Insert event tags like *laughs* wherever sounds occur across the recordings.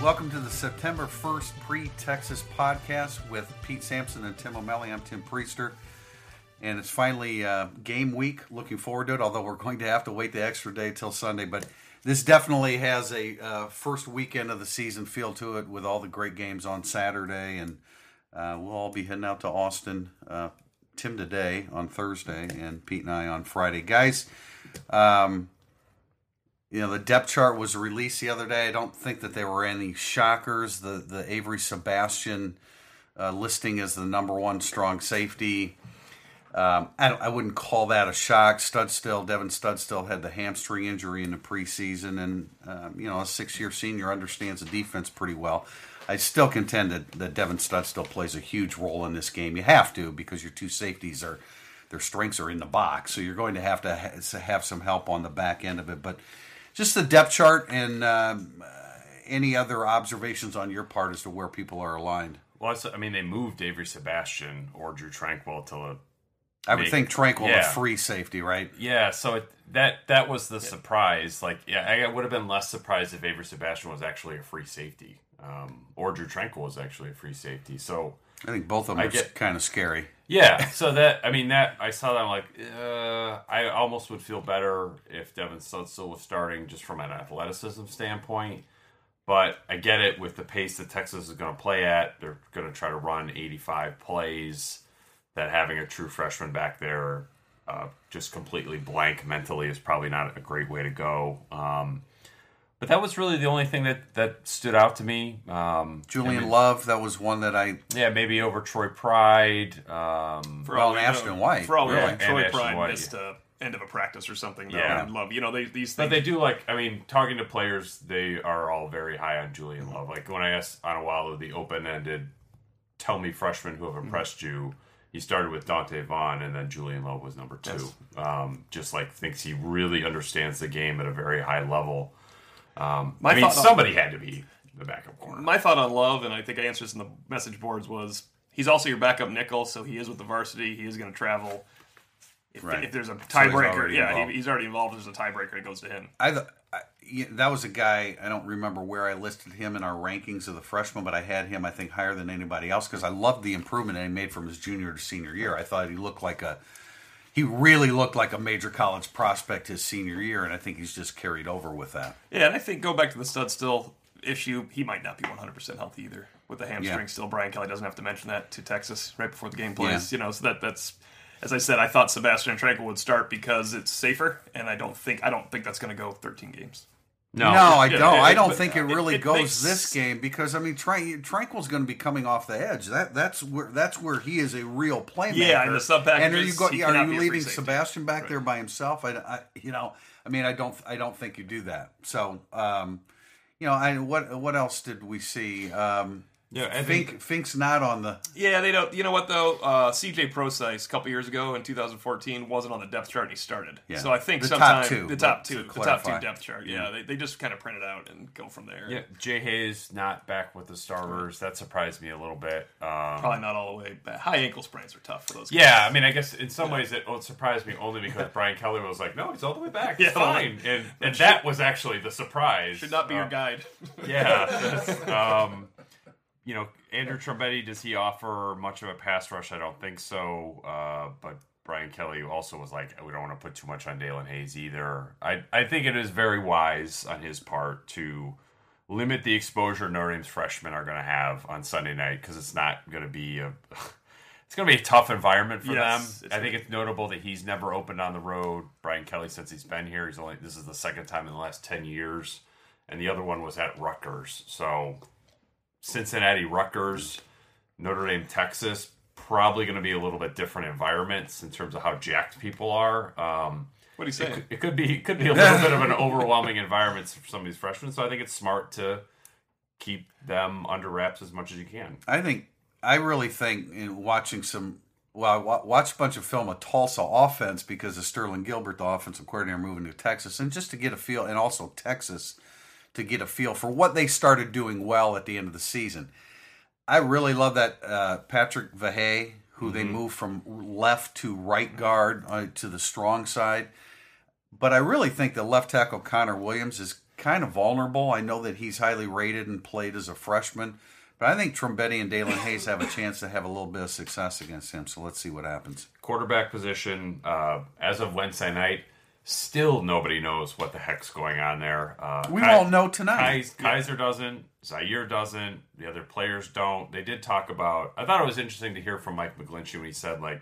Welcome to the September 1st pre Texas podcast with Pete Sampson and Tim O'Malley. I'm Tim Prister. And it's finally uh, game week. Looking forward to it, although we're going to have to wait the extra day till Sunday. But this definitely has a uh, first weekend of the season feel to it with all the great games on Saturday. And uh, we'll all be heading out to Austin. Uh, Tim today on Thursday, and Pete and I on Friday. Guys, um, you know the depth chart was released the other day. I don't think that there were any shockers. The the Avery Sebastian uh, listing as the number one strong safety. Um, I, I wouldn't call that a shock. Studstill, Devin Studstill had the hamstring injury in the preseason, and um, you know a six-year senior understands the defense pretty well. I still contend that, that Devin Studstill plays a huge role in this game. You have to because your two safeties are their strengths are in the box, so you're going to have to ha- have some help on the back end of it. But just the depth chart and um, any other observations on your part as to where people are aligned. Well, I mean, they moved Avery Sebastian or Drew Tranquill to a. I would think Tranquill yeah. a free safety, right? Yeah, so it, that that was the surprise. Like, yeah, I would have been less surprised if Avery Sebastian was actually a free safety, um, or Drew Tranquill was actually a free safety. So I think both of them I are get- kind of scary. Yeah, so that I mean that I saw that I'm like, uh, I almost would feel better if Devin Studstill was starting just from an athleticism standpoint. But I get it with the pace that Texas is going to play at. They're going to try to run 85 plays. That having a true freshman back there, uh, just completely blank mentally, is probably not a great way to go. Um, but that was really the only thing that that stood out to me. Um, Julian I mean, Love, that was one that I yeah, maybe over Troy Pride. Um, For Well, all we and Ashton know, White. For all we know, Yeah, like, Troy Ashton Pride White, missed a end of a practice or something. Though, Yeah. and love, you know, they, these But they do like, I mean, talking to players, they are all very high on Julian Love. Like when I asked Onwualu, the open ended, tell me freshmen who have impressed you, he started with Donte Vaughn and then Julian Love was number two. Um, just like thinks he really understands the game at a very high level. Um, My I mean, thought on- somebody had to be the backup corner. My thought on Love, and I think I answered this in the message boards, was he's also your backup nickel, so he is with the varsity. He is going to travel. If, Right. if there's a tiebreaker, already yeah, he, he's already involved. If there's a tiebreaker, it goes to him. I, th- I yeah, that was a guy I don't remember where I listed him in our rankings of the freshmen, but I had him I think higher than anybody else because I loved the improvement that he made from his junior to senior year. I thought he looked like a he really looked like a major college prospect his senior year, and I think he's just carried over with that. Yeah, and I think go back to the Studstill issue. He might not be 100% healthy either with the hamstring Yeah. still. Brian Kelly doesn't have to mention that to Texas right before the game plays. Yeah. You know, so that that's as I said, I thought Sebastian Tranquill would start because it's safer, and I don't think I don't think that's going to go 13 games. No, no, I don't. it- I don't but think it it- really it goes makes- this game because I mean, Tran- Tranquill's going to be coming off the edge. That that's where that's where he is a real playmaker. Yeah, in the sub And are you go, are you be a free leaving. Sebastian back Right. there by himself? I, I- you know, I mean, I don't I don't think you do that. So, um, you know, I what what else did we see? Um, Yeah, I Fink think- Fink's not on the. Yeah, they don't. You know what though? Uh, CJ Prosize a couple years ago in 2014 wasn't on the depth chart and he started. Yeah. So I think The top two, the top but to two, the top two depth chart. Yeah, they, they just kind of print it out and go from there. Yeah, Jay Hayes not back with the starters. That surprised me a little bit. Um, Probably not all the way back. High ankle sprains are tough for those. Guys. Yeah. I mean, I guess in some ways it, it surprised me only because *laughs* Brian Kelly was like, "No, he's all the way back. It's *laughs* Yeah, fine," and and that was actually the surprise. should not be Uh, your guide. Yeah, *laughs* that's, um, you know, Andrew Trombetti, does he offer much of a pass rush? I don't think so. Uh, but Brian Kelly also was like, we don't want to put too much on Daelin Hayes either. I I think it is very wise on his part to limit the exposure Notre Dame's freshmen are going to have on Sunday night because it's not going to be a. *laughs* It's going to be a tough environment for Yes, them. I think it's notable that he's never opened on the road. Brian Kelly, since he's been here, he's only this is the second time in the last ten years, and the other one was at Rutgers. So Cincinnati, Rutgers, Notre Dame, Texas, probably going to be a little bit different environments in terms of how jacked people are. Um, What do you say? it could be it could be a *laughs* little bit of an overwhelming environment for some of these freshmen. So I think it's smart to keep them under wraps as much as you can. I think I really think in watching some. Well, I watched a bunch of film of Tulsa offense because of Sterling Gilbert, the offensive coordinator, moving to Texas, and just to get a feel, and also Texas to get a feel for what they started doing well at the end of the season. I really love that uh, Patrick Vahe, who they moved from left to right guard uh, to the strong side. But I really think the left tackle Connor Williams is kind of vulnerable. I know that he's highly rated and played as a freshman, but I think Trombetti and Daelin Hayes have a *laughs* chance to have a little bit of success against him. So let's see what happens. Quarterback position uh, as of Wednesday night, still nobody knows what the heck's going on there. Uh, We Kai- won't know tonight. Kais- Kizer doesn't. Zaire doesn't. The other players don't. They did talk about. I thought it was interesting to hear from Mike McGlinchey when he said, like,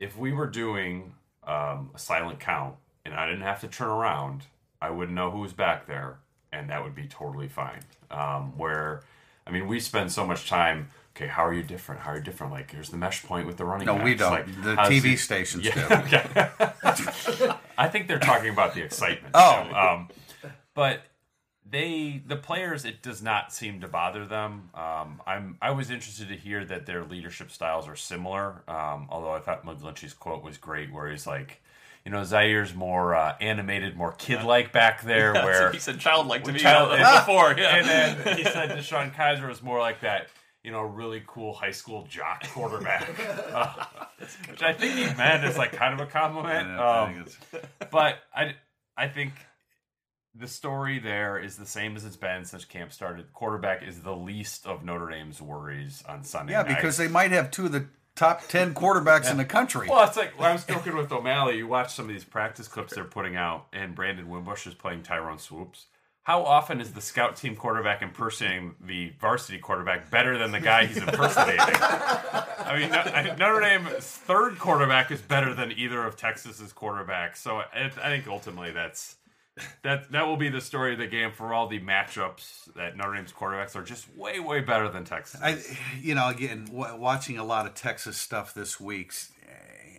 if we were doing um, a silent count and I didn't have to turn around, I wouldn't know who was back there, and that would be totally fine. Um, where, I mean, we spend so much time. Okay, how are you different? How are you different? Like, here's the mesh point with the running. No, we backs. don't. Like, the TV he- stations yeah, do. okay. *laughs* I think they're talking about the excitement. Oh. you know, um, but they, the players, it does not seem to bother them. Um, I'm, I was interested to hear that their leadership styles are similar. Um, although I thought McGlinchey's quote was great, where he's like, you know, Zaire's more uh, animated, more kid-like back there, *laughs* That's where he said childlike to me Child- *laughs* before. Yeah. and then he said DeShone Kizer was more like that, you know, really cool high school jock *laughs* quarterback, Uh, *laughs* which I think he meant as like kind of a compliment. Yeah, I Um, think it's- *laughs* but I, I think the story there is the same as it's been since camp started. Quarterback is the least of Notre Dame's worries on Sunday. yeah, night. because they might have two of the top 10 quarterbacks in the country. Well, it's like when I was joking with O'Malley. You watch some of these practice clips they're putting out, and Brandon Wimbush is playing Tyrone Swoops. How often is the scout team quarterback impersonating the varsity quarterback better than the guy he's impersonating? *laughs* I mean, Notre Dame's third quarterback is better than either of Texas's quarterbacks. So it, I think ultimately that's that that will be the story of the game for all the matchups that Notre Dame's quarterbacks are just way way better than Texas. I, you know, again, w- watching a lot of Texas stuff this week,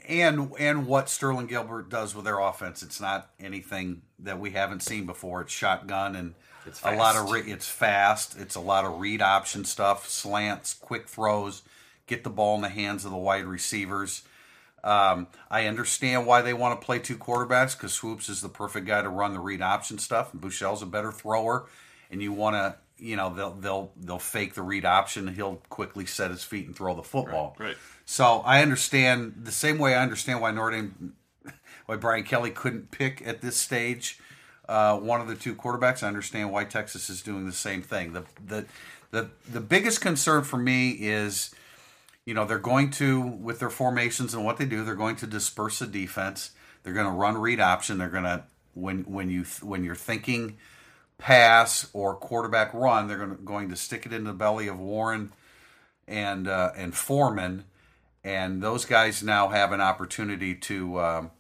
and and what Sterling Gilbert does with their offense, it's not anything that we haven't seen before. It's shotgun and It's a lot of re- it's fast. It's a lot of read option stuff, slants, quick throws, get the ball in the hands of the wide receivers. Um, I understand why they want to play two quarterbacks because Swoops is the perfect guy to run the read option stuff, and Buechele's a better thrower, and you want to, you know, they'll they'll they'll fake the read option, he'll quickly set his feet and throw the football. Right, right. So I understand the same way I understand why Notre *laughs* why Brian Kelly couldn't pick at this stage uh, one of the two quarterbacks. I understand why Texas is doing the same thing. The the the the biggest concern for me is you know they're going to with their formations and what they do they're going to disperse the defense they're going to run read option they're going to when when you when you're thinking pass or quarterback run they're going to, going to stick it in the belly of Warren and uh, and Foreman and those guys now have an opportunity to um,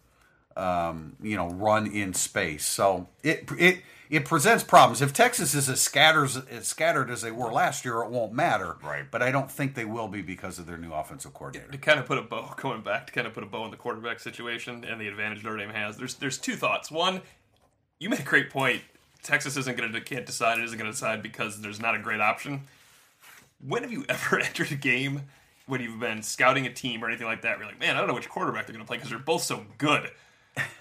um, you know run in space so it it it presents problems if Texas is as scattered as scattered as they were last year it won't matter Right. but I don't think they will be because of their new offensive coordinator to kind of put a bow *laughs* going back to kind of put a bow in the quarterback situation and the advantage Notre Dame has. There's there's two thoughts. One, you made a great point. Texas isn't going to can't decide. It isn't going to decide because there's not a great option. When have you *laughs* ever entered a game when you've been scouting a team or anything like that? You're like, man, I don't know which quarterback they're going to play because they're both so good.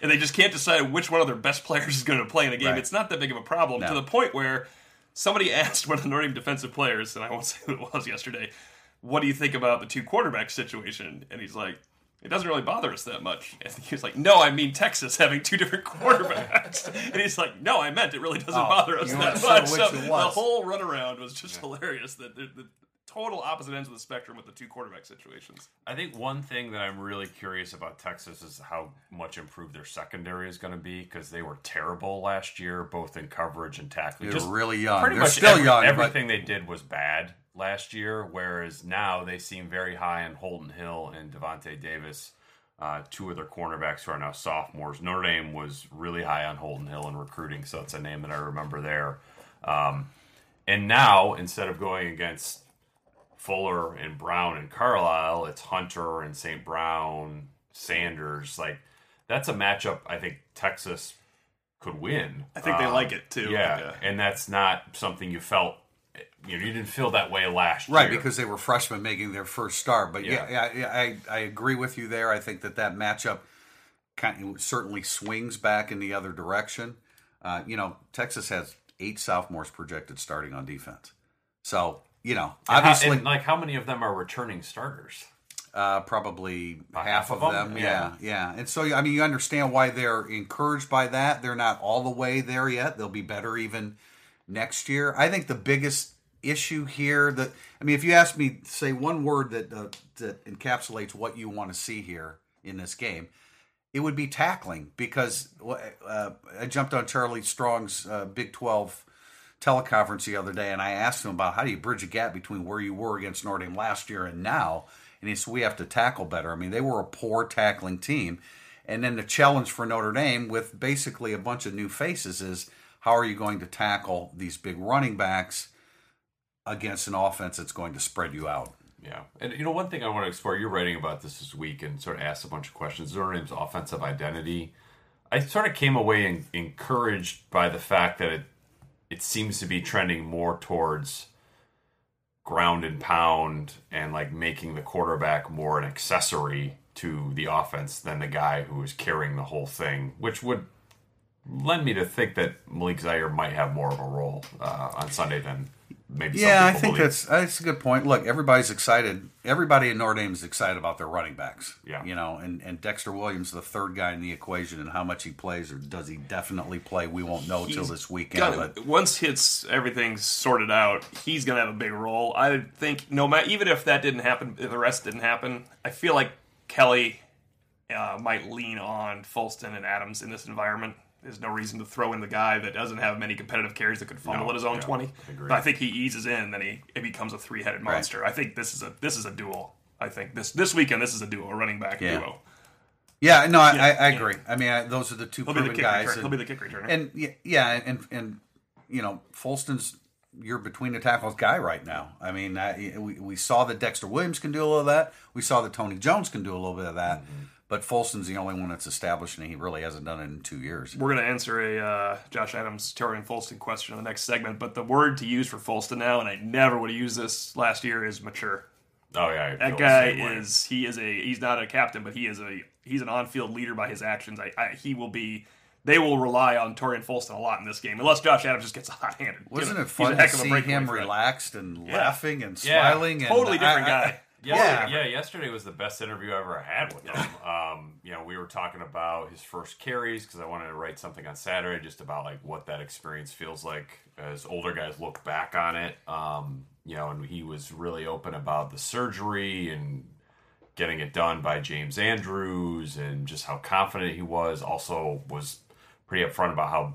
And they just can't decide which one of their best players is going to play in a game. Right. It's not that big of a problem to the point where somebody *laughs* asked one of the Notre Dame defensive players, and I won't *laughs* say who it was yesterday, what do you think about the two quarterback situation? And he's like, it doesn't really bother us that much. *laughs* And he was like, no, I mean Texas having two different quarterbacks. and he's like, no, I meant it really doesn't Oh, bother us that much. So the whole runaround was just hilarious. That the, the total opposite ends of the spectrum with the two quarterback situations. I think one thing that I'm really curious about Texas is how much improved their secondary is going to be because they were terrible last year, both in coverage and tackling. They're really young. Pretty They're much still every- young, but- Everything they did was bad last year, whereas now they seem very high on Holton Hill and Davante Davis, uh, two of their cornerbacks who are now sophomores. Notre Dame was really high on Holton Hill in recruiting, so it's a name that I remember there. Um, and now, instead of going against Fuller and Brown and Carlisle. It's Hunter and St. Brown, Sanders. Like that's a matchup I think Texas could win. I think they Um, like it too. Yeah, Like, uh, and that's not something you felt. You know, you didn't feel that way last Right, year, right? because they were freshmen making their first start. But yeah, yeah, yeah I, I agree with you there. I think that that matchup kind of certainly swings back in the other direction. Uh, you know, Texas has eight sophomores projected starting on defense. So, you know, And how- obviously, and, like how many of them are returning starters? uh, probably About half, of them. Yeah, yeah. And so, I mean, you understand why they're encouraged by that. They're not all the way there yet. They'll be better even next year. I think the biggest issue here that I mean, if you ask me, say one word that uh, that encapsulates what you want to see here in this game, it would be tackling because uh, I jumped on Charlie Strong's uh, Big Twelve teleconference the other day, and I asked him about how do you bridge a gap between where you were against Notre Dame last year and now, and he said we have to tackle better. I mean, they were a poor tackling team, and then the challenge for Notre Dame with basically a bunch of new faces is how are you going to tackle these big running backs against an offense that's going to spread you out? Yeah, and you know one thing I want to explore. You're writing about this this week and sort of asked a bunch of questions. Notre Dame's offensive identity. I sort of came away en- encouraged by the fact that it it seems to be trending more towards ground and pound and like making the quarterback more an accessory to the offense than the guy who is carrying the whole thing, which would lend me to think that Malik Zaire might have more of a role uh, on Sunday than maybe. some Yeah, I think believe. that's that's a good point. Look, everybody's excited. Everybody in Notre Dame is excited about their running backs. Yeah. you know, and and Dexter Williams, the third guy in the equation, and how much he plays or does he definitely play? We won't know till this weekend. gonna- But once hits everything's sorted out, he's gonna have a big role. I think no matter even if that didn't happen, if the rest didn't happen, I feel like Kelly uh, might lean on Folston and Adams in this environment. There's no reason to throw in the guy that doesn't have many competitive carries that could fumble No, at his own yeah, twenty. I. But I think he eases in, then he it becomes a three headed monster. I think this is a this is a duel. I think this this weekend this is a duo, a running back Yeah. duo. yeah, no, I, I, I yeah. agree. I mean, I, those are the two He'll proven guys. returner. and- He'll be the kick returner. And yeah, yeah, and and you know, Folston's your between the tackles guy right now. I mean, I, we we saw that Dexter Williams can do a little of that. We saw that Tony Jones can do a little bit of that. Mm-hmm. But Folston's the only one that's established, and he really hasn't done it in two years. We're going to answer a uh, Josh Adams, Tarean Folston question in the next segment, but the word to use for Folston now, and I never would have used this last year, is mature. Oh yeah, I That guy is he is a he's not a captain, but he is a he's an on-field leader by his actions. I, I he will be. They will rely on Tarean Folston a lot in this game, unless Josh Adams just gets *laughs* hot-handed. Wasn't You know, it fun he's a to heck of a see him relaxed and Yeah. laughing and Yeah, smiling? and totally different I- I- guy. Yeah, Yeah. yeah. Yesterday was the best interview I ever had with him. *laughs* Um, you know, we were talking about his first carries because I wanted to write something on Saturday just about like what that experience feels like as older guys look back on it. Um, you know, and he was really open about the surgery and getting it done by James Andrews and just how confident he was. Also, was pretty upfront about how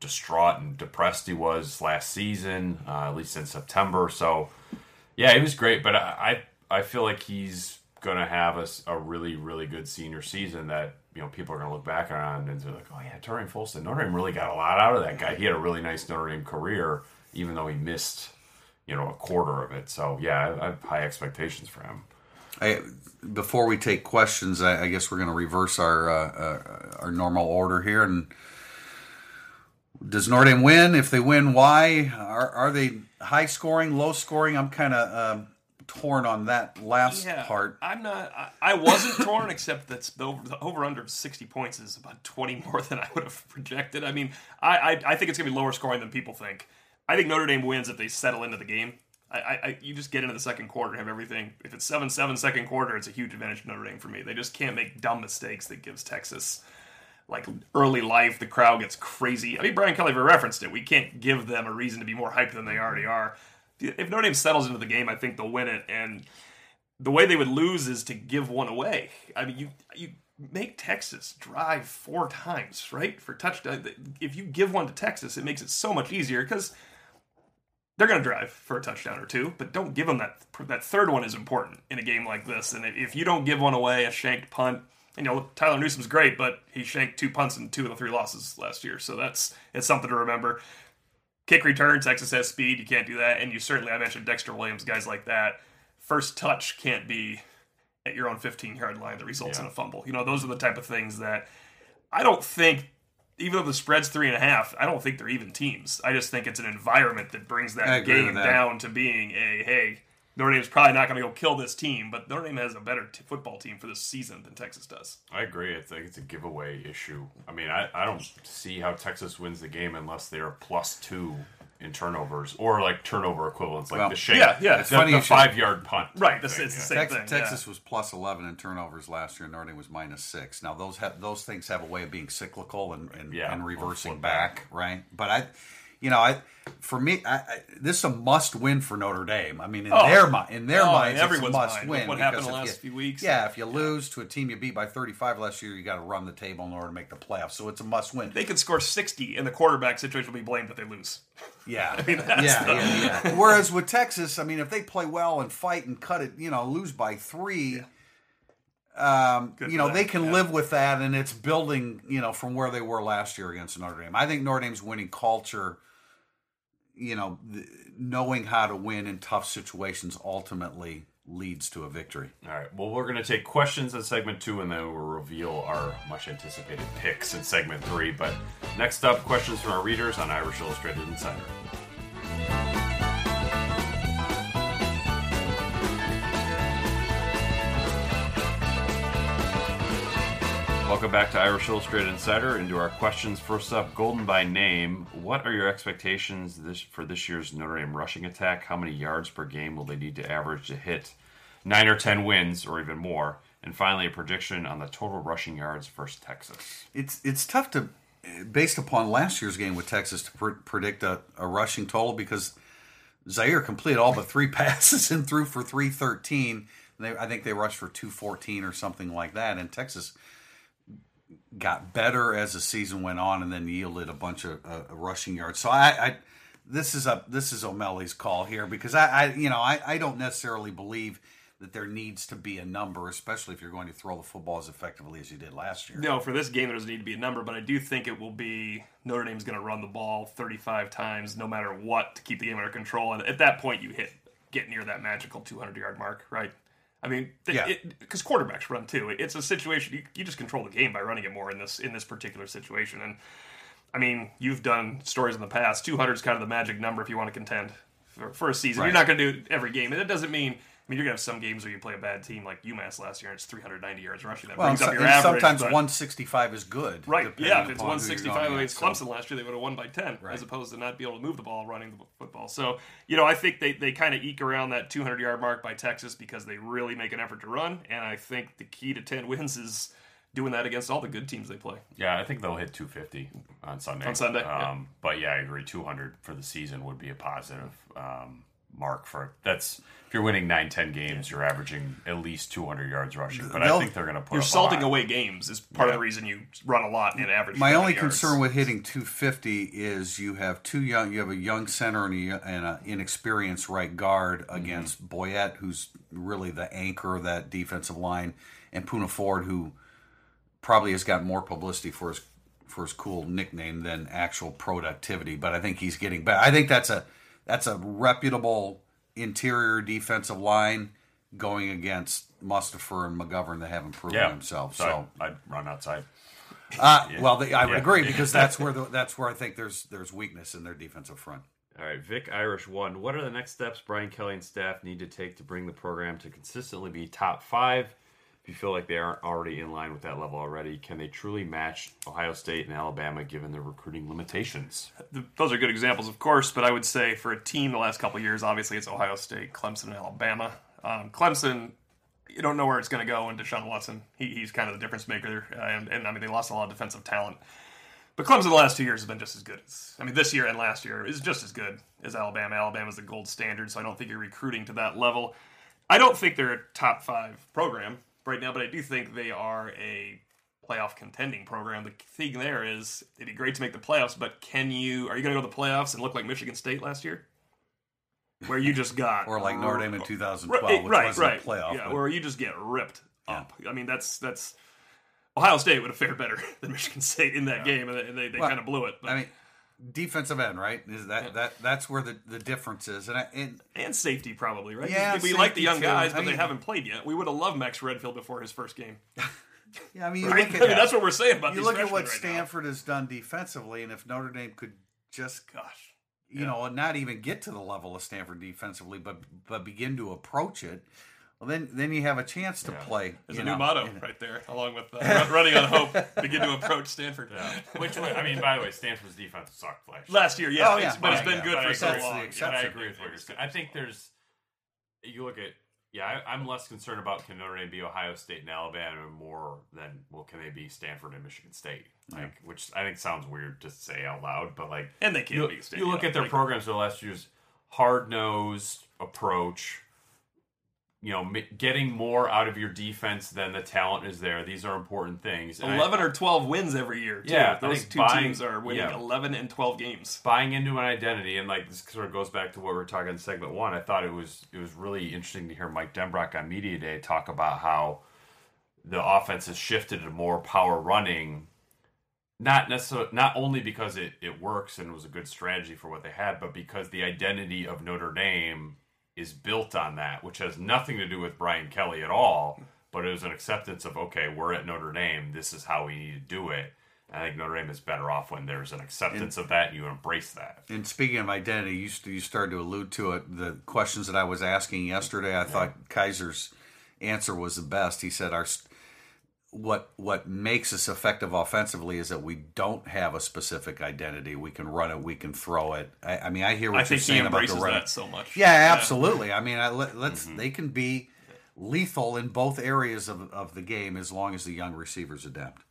distraught and depressed he was last season, uh, at least in September. So, yeah, he was great, but I I, I feel like he's gonna have a, a really really good senior season that you know people are gonna look back on and they're like, oh yeah, Tarean Folston, Notre Dame really got a lot out of that guy. He had a really nice Notre Dame career, even though he missed you know a quarter of it. So yeah, I, I have high expectations for him. I, before we take questions, I, I guess we're going to reverse our uh, uh, our normal order here. And does Notre Dame win? If they win, why? Are are they high scoring, low scoring? I'm kind of um, torn on that last part. I'm not. I, I wasn't torn, except that's the over, the over under sixty points is about twenty more than I would have projected. I mean, I I, I think it's gonna be lower scoring than people think. I think Notre Dame wins if they settle into the game. I, I, I you just get into the second quarter, and have everything. If it's seven seven second quarter, it's a huge advantage to Notre Dame for me. They just can't make dumb mistakes that gives Texas like early life. The crowd gets crazy. I mean, Brian Kelly referenced it. We can't give them a reason to be more hyped than they already are. If Notre Dame settles into the game, I think they'll win it. And the way they would lose is to give one away. I mean, you you make Texas drive four times, right, for touchdown. If you give one to Texas, it makes it so much easier because they're going to drive for a touchdown or two, but don't give them that. That third one is important in a game like this. And if you don't give one away, a shanked punt, you know Tyler Newsome's great, but he shanked two punts in two of the three losses last year, so that's it's something to remember. Kick return, Texas has speed. You can't do that, and you certainly I mentioned Dexter Williams, guys like that. first touch can't be at your own 15 yard line that results Yeah. in a fumble. You know, those are the type of things that I don't think, even though the spread's three and a half, I don't think they're even teams. I just think it's an environment that brings that game that. down to being a hey, Notre Dame's probably not going to go kill this team, but Notre Dame has a better t- football team for this season than Texas does. I agree. I think it's a giveaway issue. I mean, I, I don't see how Texas wins the game unless they are plus two in turnovers or like turnover equivalents, like Well, the shake. yeah, yeah. the, It's funny the five yard punt. Right, type that's- thing, it's the same Texas, thing, yeah. Texas was plus eleven in turnovers last year. Notre Dame was minus six. Now those have those things have a way of being cyclical and and, Yeah, and reversing flip back, right? But I, you know, I for me, I, I, this is a must win for Notre Dame. I mean, in Oh. their mind, in their Oh, minds, in it's a must mind. win. What happened the last you- few weeks? Yeah, if you lose to a team you beat by thirty five last year, you got to run the table in order to make the playoffs. So it's a must win. They could score 60, and the quarterback situation will be blamed if they lose. Yeah, *laughs* mean, yeah, the- yeah, yeah. Whereas with Texas, I mean, if they play well and fight and cut it, you know, lose by three, um, Good you know, they can yeah. live with that, and it's building, you know, from where they were last year against Notre Dame. I think Notre Dame's winning culture, you know, knowing how to win in tough situations ultimately leads to a victory. All right. Well, we're going to take questions in segment two, and then we'll reveal our much anticipated picks in segment three. But next up, questions from our readers on Irish Illustrated Insider. Welcome back to Irish Illustrated Insider. Into our questions. First up, Golden by name. What are your expectations this for this year's Notre Dame rushing attack? How many yards per game will they need to average to hit nine or ten wins, or even more? And finally, a prediction on the total rushing yards versus Texas. It's it's tough to, based upon last year's game with Texas, to pr- predict a, a rushing total because Zaire completed all but three *laughs* passes and threw for three thirteen. I think they rushed for two fourteen or something like that. And Texas got better as the season went on, and then yielded a bunch of uh, rushing yards. So I, I this is a this is O'Malley's call here because I, I you know I, I don't necessarily believe that there needs to be a number, especially if you're going to throw the football as effectively as you did last year. No, for this game, there doesn't need to be a number, but I do think it will be Notre Dame's going to run the ball 35 times no matter what to keep the game under control. And at that point, you hit get near that magical 200 yard mark, right? I mean, Yeah. because quarterbacks run too. It's a situation you, you just control the game by running it more in this in this particular situation. And I mean, you've done stories in the past. 200 is kind of the magic number if you want to contend for, for a season. Right. You're not going to do every game, and it doesn't mean. I mean, you're gonna have some games where you play a bad team like UMass last year, and it's 390 yards rushing. That Well, brings so- up your average. sometimes but- 165 is good. Right. Yeah. If it's upon who you're 165 going against against. Clemson last year, they would have won by 10, Right. as opposed to not be able to move the ball running the football. So, you know, I think they, they kind of eke around that 200 yard mark by Texas because they really make an effort to run. And I think the key to 10 *laughs* wins is doing that against all the good teams they play. Yeah, I think they'll hit 250 on Sunday. On Sunday, um, yeah. But yeah, I agree. 200 for the season would be a positive um, mark for that's. If you're winning 9, 10 games, you're averaging at least 200 yards rushing. But I They'll- think they're going to put You're up a salting lot. away games is part of the reason you run a lot and average. My only yards. concern with hitting 250 is you have two young, you have a young center and a, and an inexperienced right guard Mm-hmm. against Boyette, who's really the anchor of that defensive line, and Poona Ford, who probably has got more publicity for his for his cool nickname than actual productivity. But I think he's getting better. I think that's a that's a reputable interior defensive line going against Mustipher and McGovern that haven't proven yeah. themselves. So, So, I'd, run outside. uh, well, they, I would Yeah. agree because that's where the, that's where I think there's there's weakness in their defensive front. All right, Vic Irish one. What are the next steps Brian Kelly and staff need to take to bring the program to consistently be top five? If you feel like they aren't already in line with that level already, can they truly match Ohio State and Alabama given their recruiting limitations? Those are good examples, of course, but I would say for a team the last couple years, obviously it's Ohio State, Clemson, and Alabama. Um, Clemson, you don't know where it's going to go, and Deshaun Watson, he, he's kind of the difference maker. Uh, and, and I mean, they lost a lot of defensive talent. But Clemson the last two years has been just as good. As, I mean, this year and last year is just as good as Alabama. Alabama's the gold standard, so I don't think you're recruiting to that level. I don't think they're a top five program right now, but I do think they are a playoff contending program. The thing there is it'd be great to make the playoffs, but can you are you going to go to the playoffs and look like Michigan State last year? Where you just got *laughs* Or like Notre Dame in 2012, right, which right, wasn't right. a playoff. Yeah, but- where you just get ripped up. I mean, that's that's Ohio State would have fared better *laughs* than Michigan State in that game, and they, they, they Well, kind of blew it. But, I mean, defensive end, right? Is that that that's where the, the difference is, and I, and and safety probably, right? Yeah, we like the young too. guys, I but they haven't played yet. We would have loved Max Redfield before his first game. *laughs* yeah, I mean, Right? look I mean, that's what we're saying about this. you look at what right Stanford has done defensively, and if Notre Dame could just Gosh, you know not even get to the level of Stanford defensively, but but begin to approach it, well then then you have a chance to play. there's you a new know, motto in- right there, along with uh, running on hope. Begin to *laughs* approach Stanford. Which way, I mean, by the way, Stanford's defense sucked last year. Last year, yeah, Oh, yeah. it's- but it's Right, been yeah. good But for I so agree. The long. exception. But I agree with what you're saying. I think there's, you look at, yeah, I, I'm less concerned about can Notre Dame be Ohio State and Alabama more than well, can they be Stanford and Michigan State? Like, which I think sounds weird to say out loud, but like, And they can't you, be state, you look yeah. at their Like- programs over the last years, hard nosed approach. You know, getting more out of your defense than the talent is there. These are important things. And I- Eleven or twelve wins every year. Too. Yeah, those two buying- teams are winning yeah. eleven and twelve games. buying into an identity and like this sort of goes back to what we were talking in segment one i thought it was it was really interesting to hear mike denbrock on media day talk about how the offense has shifted to more power running not necessarily not only because it, it works and was a good strategy for what they had but because the identity of notre dame is built on that which has nothing to do with brian kelly at all but it was an acceptance of okay we're at notre dame this is how we need to do it I think Notre Dame is better off when there's an acceptance of that and you embrace that. And speaking of identity, you, you started to allude to it. The questions that I was asking yesterday, I thought Kizer's answer was the best. He said, "Our what what makes us effective offensively is that we don't have a specific identity. We can run it, we can throw it. I, I mean, I hear what I you're saying about the run. that so much. Yeah, absolutely. I mean, I, let, let's Mm-hmm. they can be lethal in both areas of, of the game as long as the young receivers adapt.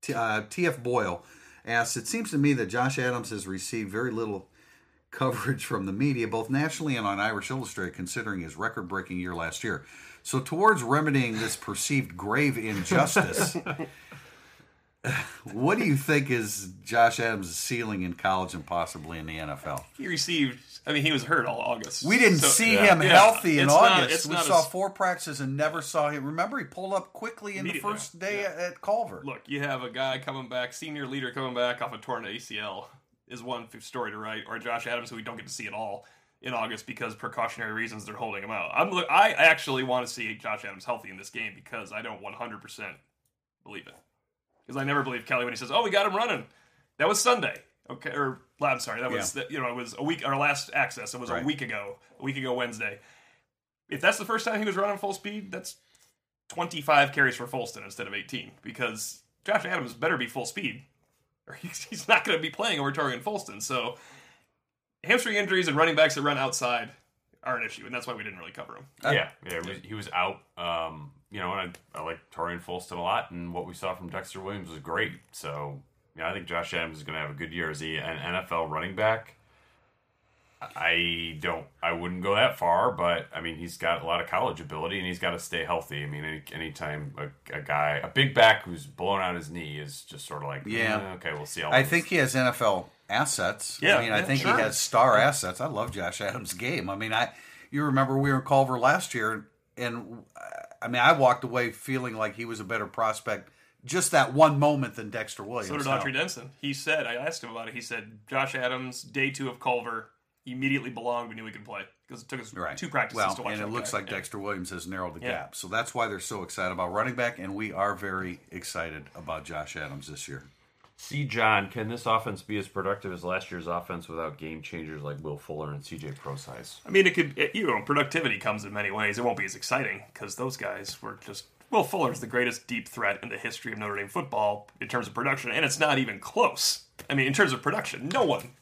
T, uh, TF Boyle asks, "It seems to me that Josh Adams has received very little coverage from the media, both nationally and on Irish Illustrated, considering his record-breaking year last year. So, towards remedying this perceived grave injustice." *laughs* What do you think is Josh Adams' ceiling in college and possibly in the NFL? He received. I mean, he was hurt all August. We didn't So- see yeah. him Yeah, healthy in it's not- August. it's we saw as- four practices and never saw him. Remember, he pulled up quickly in the first day Yeah. at Culver. Look, you have a guy coming back, senior leader coming back off a torn ACL, is one story to write, or Josh Adams, who we don't get to see at all in August because precautionary reasons they're holding him out. I'm look. I actually want to see Josh Adams healthy in this game because I don't 100% believe it. Because I never believe Kelly when he says, "Oh, we got him running." That was Sunday. Okay, or I'm sorry, that was Yeah. you know it was a week. Our last access, it was Right. a week ago. A week ago Wednesday. If that's the first time he was running full speed, that's 25 carries for Folston instead of 18 because Josh Adams better be full speed or *laughs* he's, he's not going to be playing over Tarean Folston. So hamstring injuries and running backs that run outside are an issue, and that's why we didn't really cover him. yeah, yeah, he was, he was out. Um, you know, and I, I like Tarean Folston a lot, and what we saw from Dexter Williams was great. So, yeah, I think Josh Adams is going to have a good year. Is he an NFL running back? I don't. I wouldn't go that far, but I mean, he's got a lot of college ability, and he's got to stay healthy. I mean, any, anytime a, a guy, a big back who's blown out his knee, is just sort of like, Yeah. eh, okay, we'll see. How I this- think he has NFL assets. Yeah, I mean, I think sure. he has star assets. I love Josh Adams' game. I mean, I you remember we were in Culver last year, and uh, I mean, I walked away feeling like he was a better prospect just that one moment than Dexter Williams. So did Autry Denson. He said, I asked him about it. He said, Josh Adams, day two of Culver, immediately belonged. We knew he could play because it took us Right. two practices well, to watch and it looks guy. like Yeah. Dexter Williams has narrowed the Yeah. gap. So that's why they're so excited about running back, and we are very excited about Josh Adams this year. See, John, can this offense be as productive as last year's offense without game changers like Will Fuller and CJ Prosize? I mean, it could, it, you know, productivity comes in many ways. It won't be as exciting because those guys were just. Will Fuller's the greatest deep threat in the history of Notre Dame football in terms of production, and it's not even close. I mean, in terms of production, no one.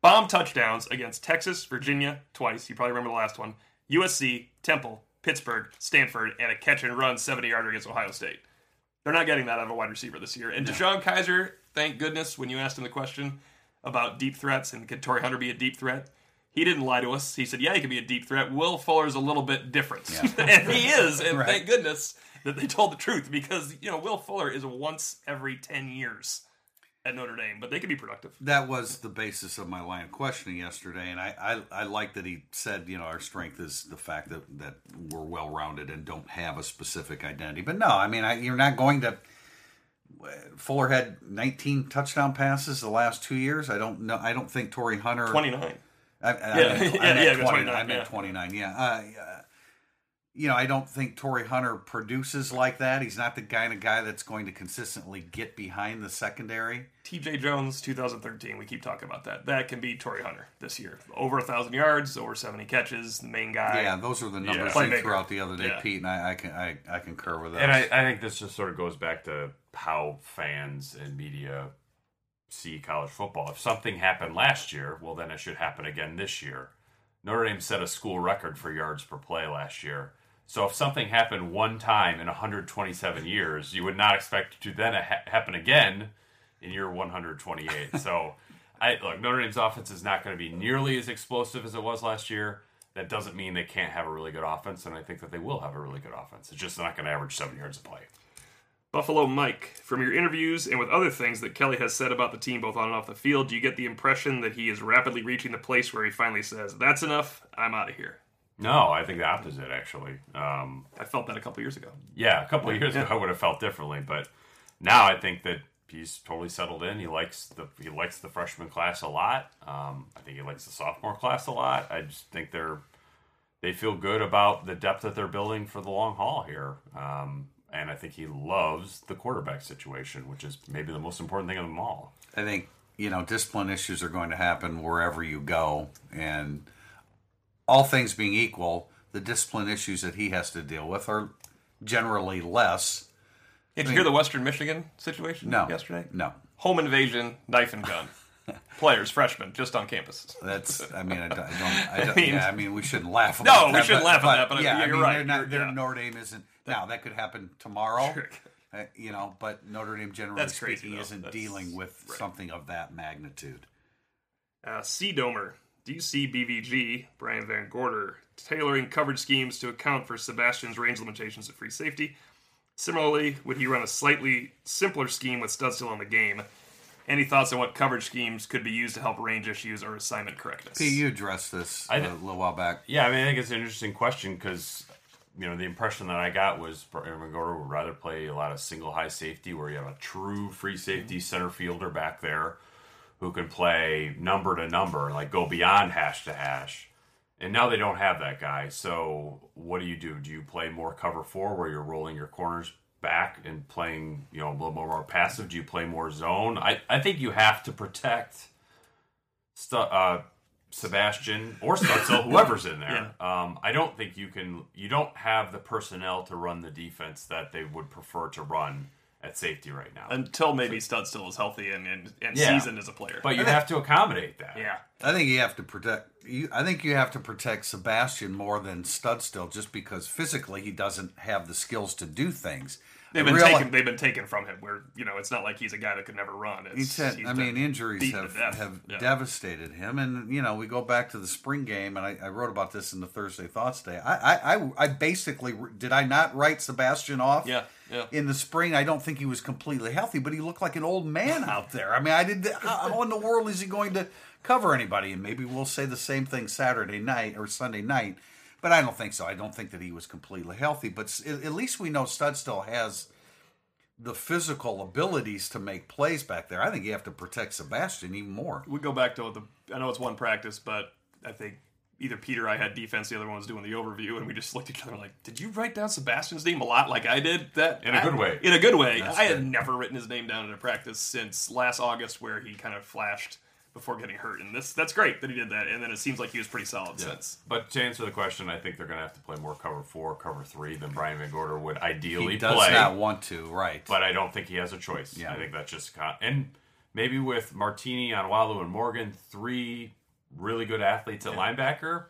Bomb touchdowns against Texas, Virginia, twice. You probably remember the last one. USC, Temple, Pittsburgh, Stanford, and a catch and run 70 yarder against Ohio State. They're not getting that out of a wide receiver this year. And DeShone Kizer, thank goodness, when you asked him the question about deep threats and could Torii Hunter be a deep threat, he didn't lie to us. He said, "Yeah, he could be a deep threat." Will Fuller's a little bit different, *laughs* and he is. And Right. thank goodness that they told the truth because you know Will Fuller is once every ten years at Notre Dame, but they could be productive. That was the basis of my line of questioning yesterday, and I, I, I like that he said, you know, our strength is the fact that, that we're well rounded and don't have a specific identity. But no, I mean, I, you're not going to Fuller had 19 touchdown passes the last two years. I don't know. I don't think Torii Hunter. 29. I, I Yeah, meant, *laughs* I yeah, meant yeah, 20, 29, I meant yeah. 29. Yeah. Uh, uh, you know, I don't think Torii Hunter produces like that. He's not the kind of guy that's going to consistently get behind the secondary. TJ Jones, 2013. We keep talking about that. That can be Torii Hunter this year. Over a thousand yards, over 70 catches, the main guy. Yeah, those are the numbers Yeah. you Playmaker. threw out the other day, Yeah. Pete, and I, I can I, I concur with that. And I, I think this just sort of goes back to how fans and media see college football. If something happened last year, well, then it should happen again this year. Notre Dame set a school record for yards per play last year. So if something happened one time in 127 years, you would not expect it to then ha- happen again in year 128. so, *laughs* I look Notre Dame's offense is not going to be nearly as explosive as it was last year. That doesn't mean they can't have a really good offense, and I think that they will have a really good offense. It's just not going to average seven yards a play. Buffalo Mike, from your interviews and with other things that Kelly has said about the team both on and off the field, do you get the impression that he is rapidly reaching the place where he finally says, That's enough, I'm out of here? No, I think the opposite actually. Um, I felt that a couple years ago. yeah, a couple of years ago I would have felt differently, but now I think that he's totally settled in. He likes the he likes the freshman class a lot. Um, I think he likes the sophomore class a lot. I just think they're they feel good about the depth that they're building for the long haul here. Um, and I think he loves the quarterback situation, which is maybe the most important thing of them all. I think you know discipline issues are going to happen wherever you go, and all things being equal, the discipline issues that he has to deal with are generally less. Did you hear the Western Michigan situation No, yesterday? no. Home invasion, knife and gun. *laughs* Players, freshmen, just on campus. That's. I mean, I don't. I, *laughs* don't, I, don't, mean- yeah, I mean, we shouldn't laugh. No, About we shouldn't laugh at that, but yeah, you're I mean, right, They're not, you're- their yeah. Notre Dame isn't. Now that could happen tomorrow. Sure. Uh, you know, but Notre Dame, generally That's crazy, speaking, though. isn't That's- dealing with right. something of that magnitude. Uh, C. Domer, DC BVG, Brian VanGorder, tailoring coverage schemes to account for Sebastian's range limitations at free safety? Similarly, would he run a slightly simpler scheme with Studstill on the game? Any thoughts on what coverage schemes could be used to help range issues or assignment correctness? Pete, you addressed this I a th- little while back. Yeah, I mean, I think it's an interesting question because, you know, the impression that I got was Brian Gorder would rather play a lot of single high safety where you have a true free safety center fielder back there who can play number to number, like go beyond hash to hash. And now they don't have that guy. So what do you do? Do you play more cover four where you're rolling your corners back and playing, you know, a little more passive? Do you play more zone? I, I think you have to protect Stu- uh, Sebastian or Studstill, whoever's in there. Um, I don't think you can. You don't have the personnel to run the defense that they would prefer to run at safety right now. Until maybe Studstill is healthy and, and, and Yeah. seasoned as a player. but you have to accommodate that. yeah. I think you have to protect. You, I think you have to protect Sebastian more than Studstill, just because physically he doesn't have the skills to do things. They've been reali- taken. They've been taken from him. Where you know it's not like he's a guy that could never run. It's, He said, I mean, injuries have, have Yeah. devastated him, and you know we go back to the spring game, and I, I wrote about this in the Thursday Thoughts Day. I, I, I, I basically did I not write Sebastian off? Yeah, yeah. In the spring, I don't think he was completely healthy, but he looked like an old man out there. I mean, I did. How, how in the world is he going to cover anybody? And maybe we'll say the same thing Saturday night or Sunday night, but I don't think so. I don't think that he was completely healthy. But at at least we know Studstill has the physical abilities to make plays back there. I think you have to protect Sebastian even more. we go back to the. I know it's one practice, but I think either Peter or I had defense, the other one was doing the overview, and we just looked at each other like, "Did you write down Sebastian's name a lot like I did?" That In a good way. In a good way. That's I had good. never written his name down in a practice since last August, where he kind of flashed before getting hurt, and this that's great that he did that. And then it seems like he was pretty solid since. But to answer the question, I think they're going to have to play more cover four, cover three than Brian VanGorder would ideally He does play. not want to, right? but I don't think he has a choice. Yeah. I think that's just con- and maybe with Martini, Onwualu, and Morgan, three really good athletes at linebacker,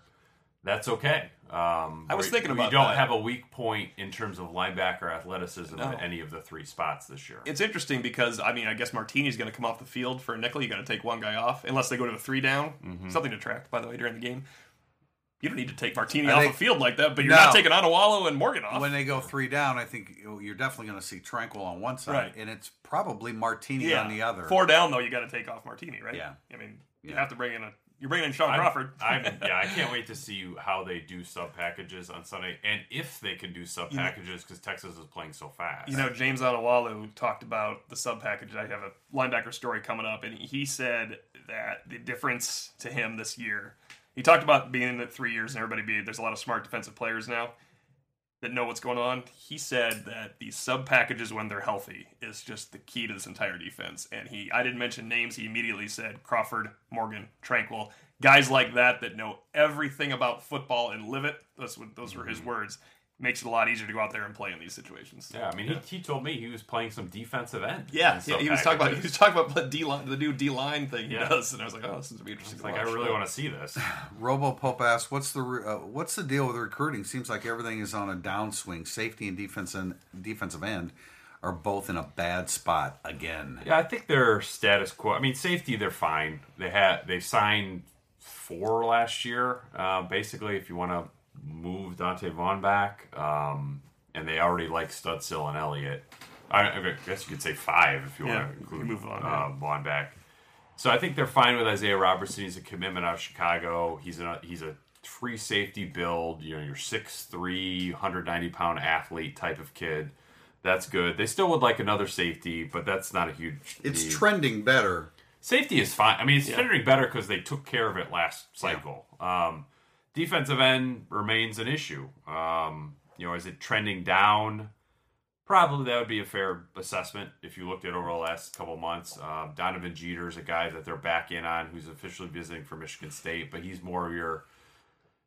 that's okay. Um, I was thinking we about don't that. have a weak point in terms of linebacker athleticism No. at any of the three spots this year. It's interesting because I mean I guess Martini's going to come off the field for a nickel. You got to take one guy off unless they go to a three down. Mm-hmm. Something to track by the way during the game. You don't need to take Martini I off think- the field like that, but you're No. not taking Onwualu and Morgan off. when they go three down, I think you're definitely going to see Tranquill on one side, Right. and it's probably Martini yeah, on the other. Four down though, you got to take off Martini, right? Yeah. I mean you Yeah. have to bring in a You're bringing in Sean I'm- Crawford. *laughs* I'm, yeah, I can't wait to see how they do sub packages on Sunday, and if they can do sub packages because Texas is playing so fast. You know, James Onwualu talked about the sub package. I have a linebacker story coming up, and he said that the difference to him this year. He talked about being in it three years and everybody being there's a lot of smart defensive players now that know what's going on. He said that the sub packages when they're healthy is just the key to this entire defense. And he, I didn't mention names. He immediately said Crawford, Morgan, Tranquill, guys like that that know everything about football and live it. Those those were his mm-hmm. words. Makes it a lot easier to go out there and play in these situations. yeah, I mean, He, he told me he was playing some defensive end. Yeah, in yeah, he was talking about he was talking about the D line, the new D line thing he Yeah. does, and I was like, oh, this is gonna be interesting. It's to like I really want to see this. *sighs* Robo Pope asks, "What's the uh, what's the deal with recruiting? Seems like everything is on a downswing. Safety and defense and defensive end are both in a bad spot again. Yeah, I think they're status quo. I mean, safety they're fine. They had they signed four last year. Uh, basically, if you want to move Donte Vaughn back, um, and they already like Studstill and Elliott. I, I guess you could say five if you Yeah, want to include move Vaughn, uh, yeah. Vaughn back. So I think they're fine with Isaiah Robertson. He's a commitment out of Chicago. He's a he's a free safety build. You know, your 6'3", 190 pound athlete type of kid. That's good. They still would like another safety, but that's not a huge. It's need. trending better. Safety is fine. I mean, it's trending better because they took care of it last cycle. Um, defensive end remains an issue. Um, you know, is it trending down? Probably that would be a fair assessment if you looked at over the last couple months. Um, Donovan Jeter is a guy that they're back in on who's officially visiting for Michigan State, but he's more of your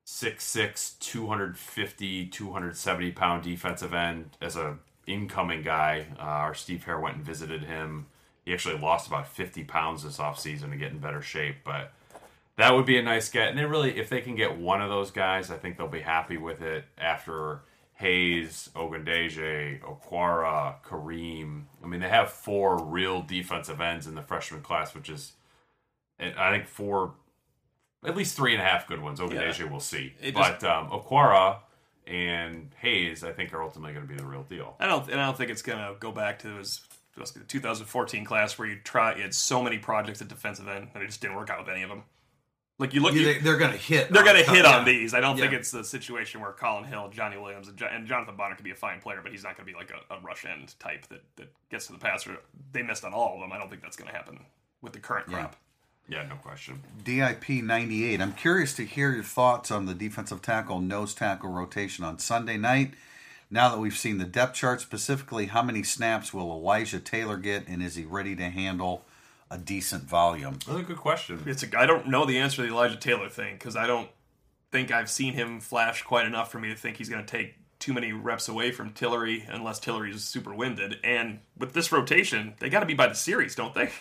6'6, 250, 270 pound defensive end as a incoming guy. Uh, our Steve Hare went and visited him. He actually lost about 50 pounds this offseason to get in better shape, but that would be a nice get. And they really, if they can get one of those guys, I think they'll be happy with it after Hayes, Ogundeji, Okwara, Kareem. I mean, they have four real defensive ends in the freshman class, which is, I think four, at least three and a half good ones. Ogundeji we'll see. It but um, Okwara and Hayes, I think, are ultimately going to be the real deal. I don't, and I don't think it's gonna go back to his the 2014 class where you try. You had so many projects at defensive end, and it just didn't work out with any of them. Like you look, you, they're going to hit. they're gonna some- hit yeah. on these. I don't think it's the situation where Kolin Hill, Jhonny Williams, and, and Jonathan Bonner could be a fine player, but he's not gonna be like a, a rush end type that that gets to the passer. They missed on all of them. I don't think that's gonna happen with the current crop. Yeah, no question. DIP 98. I'm curious to hear your thoughts on the defensive tackle, nose tackle rotation on Sunday night. Now that we've seen the depth chart, specifically, how many snaps will Elijah Taylor get, and is he ready to handle a decent volume? That's a good question. It's a, I don't know the answer to the Elijah Taylor thing because I don't think I've seen him flash quite enough for me to think he's going to take too many reps away from Tillery unless Tillery is super winded. And with this rotation, they got to be by the series, don't they?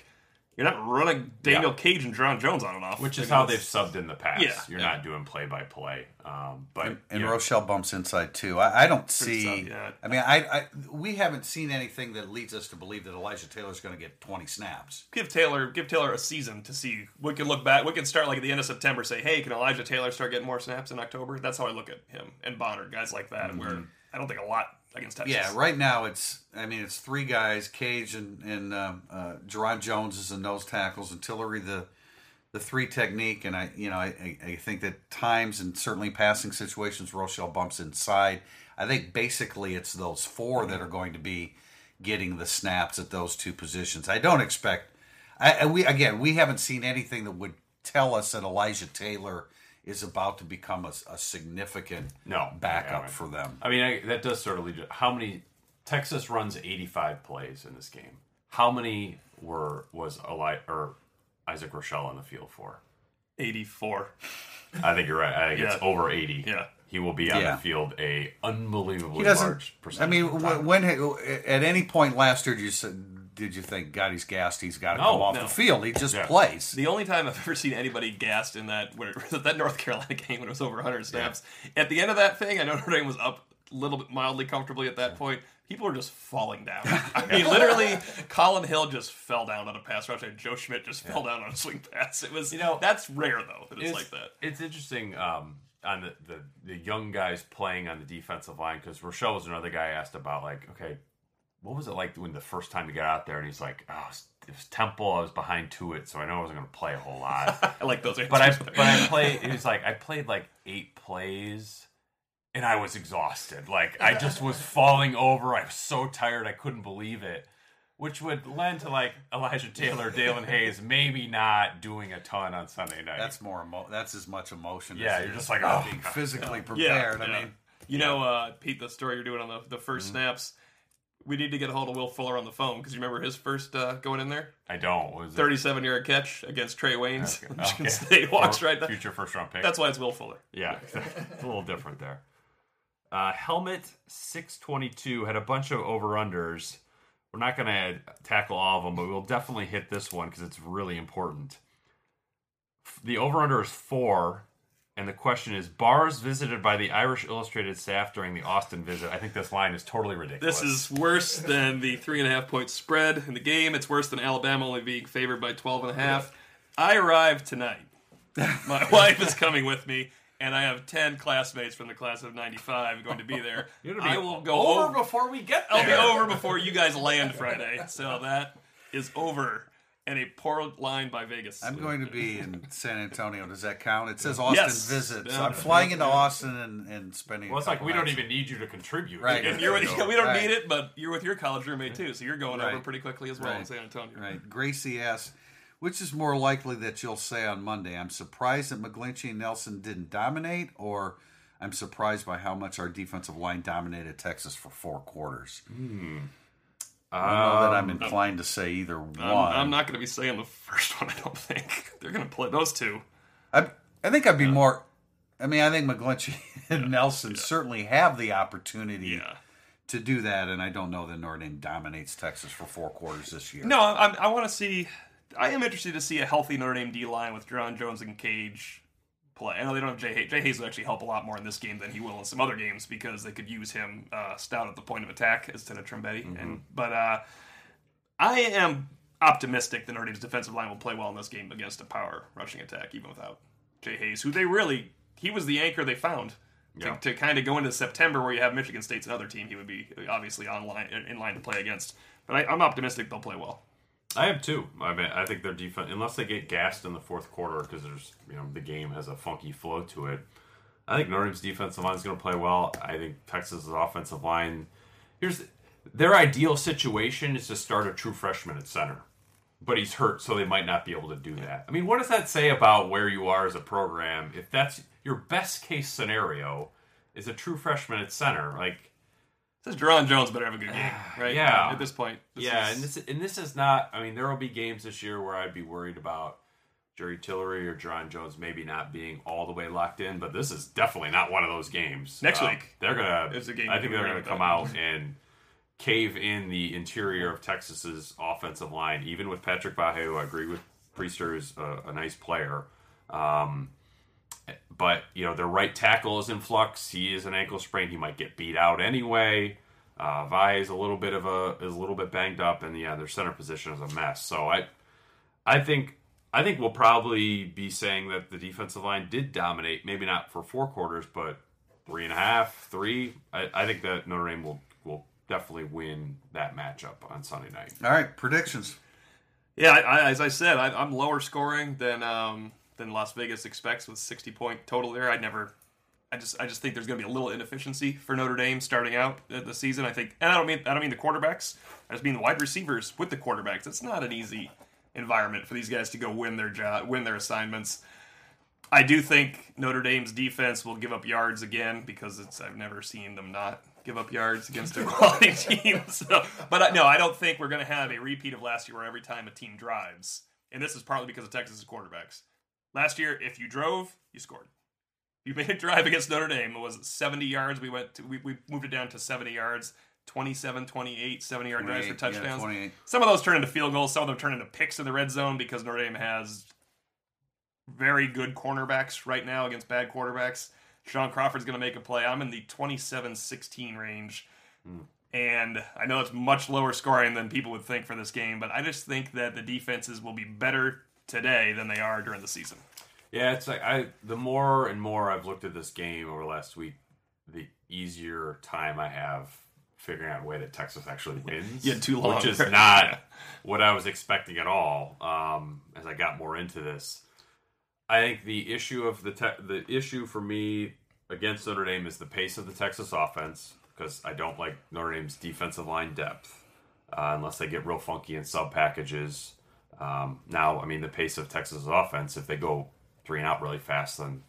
You're not running Daniel Yeah. Cage and John Jones on and off, Which is how they've subbed in the past. Yeah, You're yeah. not doing play by play. Um, but And yeah. Rochell bumps inside too. I, I don't see. tough, yeah. I mean, I, I we haven't seen anything that leads us to believe that Elijah Taylor's going to get 20 snaps. give Taylor give Taylor a season to see. We can look back. We can start like at the end of September. Say, hey, can Elijah Taylor start getting more snaps in October? That's how I look at him and Bonner, guys like that. Where I don't think a lot against Texas. Yeah, right now it's. I mean, it's three guys: Cage and and um, uh, Jarron Jones is the nose tackles, and Tillery the the three technique. And I, you know, I, I think that times and certainly passing situations, Rochell bumps inside. I think basically it's those four that are going to be getting the snaps at those two positions. I don't expect. I, I- we again, we haven't seen anything that would tell us that Elijah Taylor is about to become a, a significant No, backup yeah, right. for them. I mean, I, that does sort of lead to how many Texas runs 85 plays in this game. How many were was Eli or Isaac Rochell on the field for? eighty four. I think you're right. I think it's over 80. Yeah. He will be on Yeah. the field a unbelievably large doesn't. I mean, of time. when, when at any point last year, did you say- did you think God he's gassed? He's got to No, come off no. the field. He just Yeah. plays. The only time I've *laughs* ever seen anybody gassed in that where *laughs* that North Carolina *laughs* game when it was over 100 snaps. At the end of that thing, I know Notre Dame was up a little bit mildly comfortably at that point. People were just falling down. I mean, literally, Kolin Hill just fell down on a pass rush, and Joe Schmidt just fell down on a swing pass. It was, you know, that's rare though that it's, like that. It's interesting um, on the, the the young guys playing on the defensive line because Rochell was another guy I asked about like, okay, what was it like when the first time he got out there and he's like, oh, it was Temple. I was behind to it, so I know I wasn't going to play a whole lot. *laughs* I like those answers. but I but I played. It was like I played like eight plays, and I was exhausted. Like I just was falling over. I was so tired. I couldn't believe it. Which would lend to like Elijah Taylor, Daelin Hayes, maybe not doing a ton on Sunday night. That's more emo- That's as much emotion. Yeah, as you're just like, oh, being God. physically yeah, prepared. I mean, you know, uh, Pete, the story you're doing on the, the 1st Mm-hmm. snaps, we need to get a hold of Will Fuller on the phone because you remember his first uh, going in there? I don't. What Was 37 yard catch against Trae Waynes. Okay. *laughs* Michigan Okay. State walks For- right there. Future first round pick. That's why it's Will Fuller. Yeah, *laughs* it's a little different there. Uh, Helmet 622 had a bunch of over unders. We're not going to tackle all of them, but we'll definitely hit this one because it's really important. The over under is four, and the question is bars visited by the Irish Illustrated staff during the Austin visit. I think this line is totally ridiculous. This is worse than the three and a half point spread in the game. It's worse than Alabama only being favored by 12 and a half. I arrived tonight. My *laughs* wife is coming with me, and I have 10 classmates from the class of 95 going to be there. *laughs* You're be I will go over over. before we get there. I'll be over before you guys land Friday. So that is over. And a poor line by Vegas. I'm going to be in San Antonio. Does that count? It says Austin Yes. visit. So I'm flying into Austin and, and spending. Well, a it's like we don't even need you to contribute. Right. And you're with, go. we don't Right. need it, but you're with your college roommate too, so you're going Right. over pretty quickly as well in San Antonio. Right. Gracie asks, which is more likely that you'll say on Monday, I'm surprised that McGlinchey and Nelson didn't dominate, or I'm surprised by how much our defensive line dominated Texas for four quarters? Hmm. I don't know that I'm um, inclined to say either one. I'm, I'm not going to be saying the *laughs* first one. I don't think they're going to play those two. I, I think I'd be more. I mean, I think McGlinchey *laughs* and Nelson certainly have the opportunity Yeah. to do that, and I don't know that Notre Dame dominates Texas for four quarters this year. No, I, I want to see. I am interested to see a healthy Notre Dame D line with John Jones and Cage play. I know they don't have Jay Hayes. Jay Hayes will actually help a lot more in this game than he will in some other games because they could use him uh, stout at the point of attack instead of Trembetti. Mm-hmm. And but uh, I am optimistic that Notre Dame's defensive line will play well in this game against a power rushing attack, even without Jay Hayes, who they really he was the anchor they found. To, Yeah. to kind of go into September where you have Michigan State's another team, he would be obviously on line, in line to play against. But I, I'm optimistic they'll play well. I have two. I mean, I think their defense, unless they get gassed in the fourth quarter because there's, you know, the game has a funky flow to it. I think Notre Dame's defensive line is going to play well. I think Texas's offensive line. Here's their ideal situation is to start a true freshman at center, but he's hurt, so they might not be able to do that. I mean, what does that say about where you are as a program if that's your best case scenario? Is a true freshman at center like? Says Jarron Jones better have a good game, *sighs* right? Yeah. At this point. This yeah, is- and this and this is not. I mean, there will be games this year where I'd be worried about Jerry Tillery or John Jones maybe not being all the way locked in, but this is definitely not one of those games. Next Um, week. they're gonna. It's a game I think they're gonna come out and cave in the interior of Texas's offensive line, even with Patrick Vahe, who I agree with Prister is a, a nice player. Um, but you know their right tackle is in flux. He is an ankle sprain. He might get beat out anyway. Uh, Vi is a little bit of a is a little bit banged up, and yeah, their center position is a mess. So I, I think I think we'll probably be saying that the defensive line did dominate. Maybe not for four quarters, but three and a half, three. I, I think that Notre Dame will will definitely win that matchup on Sunday night. All right, predictions. yeah, I, I, as I said, I, I'm lower scoring than um, than Las Vegas expects with 60 point total there. I never. I just I just think there's going to be a little inefficiency for Notre Dame starting out the season. I think, and I don't mean I don't mean the quarterbacks. I just mean the wide receivers with the quarterbacks. It's not an easy environment for these guys to go win their job, win their assignments. I do think Notre Dame's defense will give up yards again because it's I've never seen them not give up yards against a *laughs* quality team. So, but no, I don't think we're going to have a repeat of last year where every time a team drives, and this is partly because of Texas's quarterbacks. Last year, if you drove, you scored. You made a drive against Notre Dame. It was 70 yards. We went to, we, we moved it down to 70 yards, 27, 28, 70 yard drives for 28, yeah, touchdowns. Some of those turn into field goals. Some of them turn into picks in the red zone because Notre Dame has very good cornerbacks right now against bad quarterbacks. Shaun Crawford's going to make a play. I'm in the 27 16 range. Hmm. And I know it's much lower scoring than people would think for this game, but I just think that the defenses will be better today than they are during the season. Yeah, it's like I the more and more I've looked at this game over last week, the easier time I have figuring out a way that Texas actually *laughs* wins. Yeah, too long. Which is *laughs* not Yeah. what I was expecting at all. Um, as I got more into this, I think the issue of the te- the issue for me against Notre Dame is the pace of the Texas offense because I don't like Notre Dame's defensive line depth uh, unless they get real funky in sub packages. Um, now, I mean, the pace of Texas offense, if they go three and out really fast, then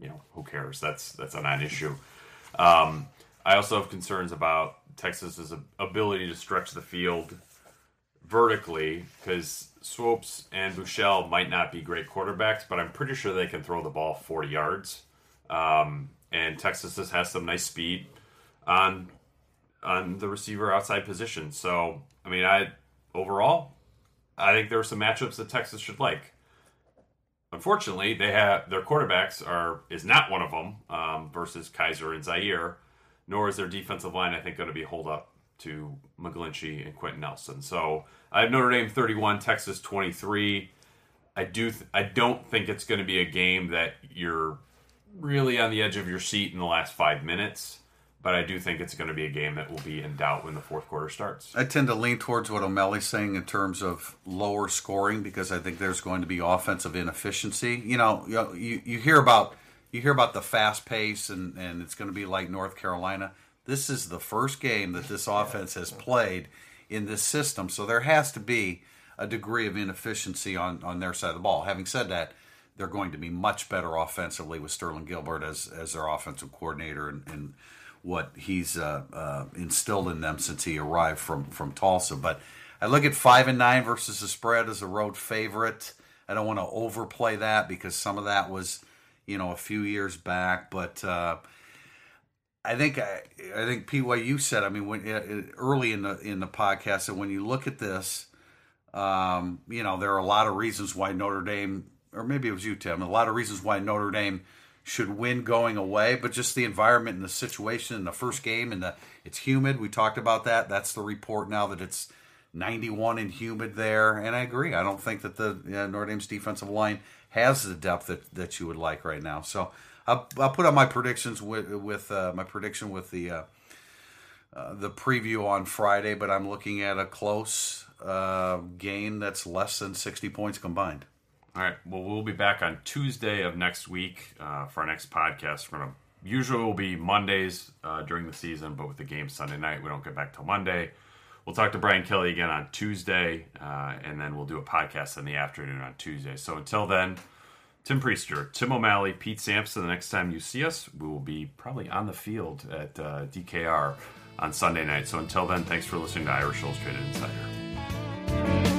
you know who cares? That's that's a non-issue. Um, I also have concerns about Texas's ability to stretch the field vertically because Swoopes and Buechele might not be great quarterbacks, but I'm pretty sure they can throw the ball 40 yards. Um, and Texas has some nice speed on on the receiver outside position. So, I mean, I overall, I think there are some matchups that Texas should like. Unfortunately, they have their quarterbacks are is not one of them um, versus Kizer and Zaire, nor is their defensive line I think going to be hold up to McGlinchey and Quenton Nelson. So I have Notre Dame 31, Texas 23. I do th- I don't think it's going to be a game that you're really on the edge of your seat in the last five minutes, but I do think it's going to be a game that will be in doubt when the fourth quarter starts. I tend to lean towards what O'Malley's saying in terms of lower scoring because I think there's going to be offensive inefficiency. You know, you you, hear about you hear about the fast pace and, and it's going to be like North Carolina. This is the first game that this offense has played in this system, so there has to be a degree of inefficiency on, on their side of the ball. Having said that, they're going to be much better offensively with Sterling Gilbert as as their offensive coordinator and, and what he's uh, uh, instilled in them since he arrived from from Tulsa. But I look at five and nine versus the spread as a road favorite. I don't want to overplay that because some of that was, you know, a few years back. But uh, I think I, I think P. What you said. I mean, when uh, early in the in the podcast, that when you look at this, um, you know, there are a lot of reasons why Notre Dame, or maybe it was you, Tim, a lot of reasons why Notre Dame should win going away, but just the environment and the situation in the first game and the it's humid. We talked about that. That's the report now that it's 91 and humid there, and I agree. I don't think that the uh, Notre Dame's defensive line has the depth that, that you would like right now. So I'll, I'll put up my predictions with with uh, my prediction with the uh, uh, the preview on Friday, but I'm looking at a close uh, game that's less than 60 points combined. All right. Well, we'll be back on Tuesday of next week uh, for our next podcast. We're gonna usually will be Mondays uh, during the season, but with the game Sunday night, we don't get back till Monday. We'll talk to Brian Kelly again on Tuesday, uh, and then we'll do a podcast in the afternoon on Tuesday. So until then, Tim Prister, Tim O'Malley, Pete Sampson. The next time you see us, we will be probably on the field at uh, DKR on Sunday night. So until then, thanks for listening to Irish Illustrated Insider.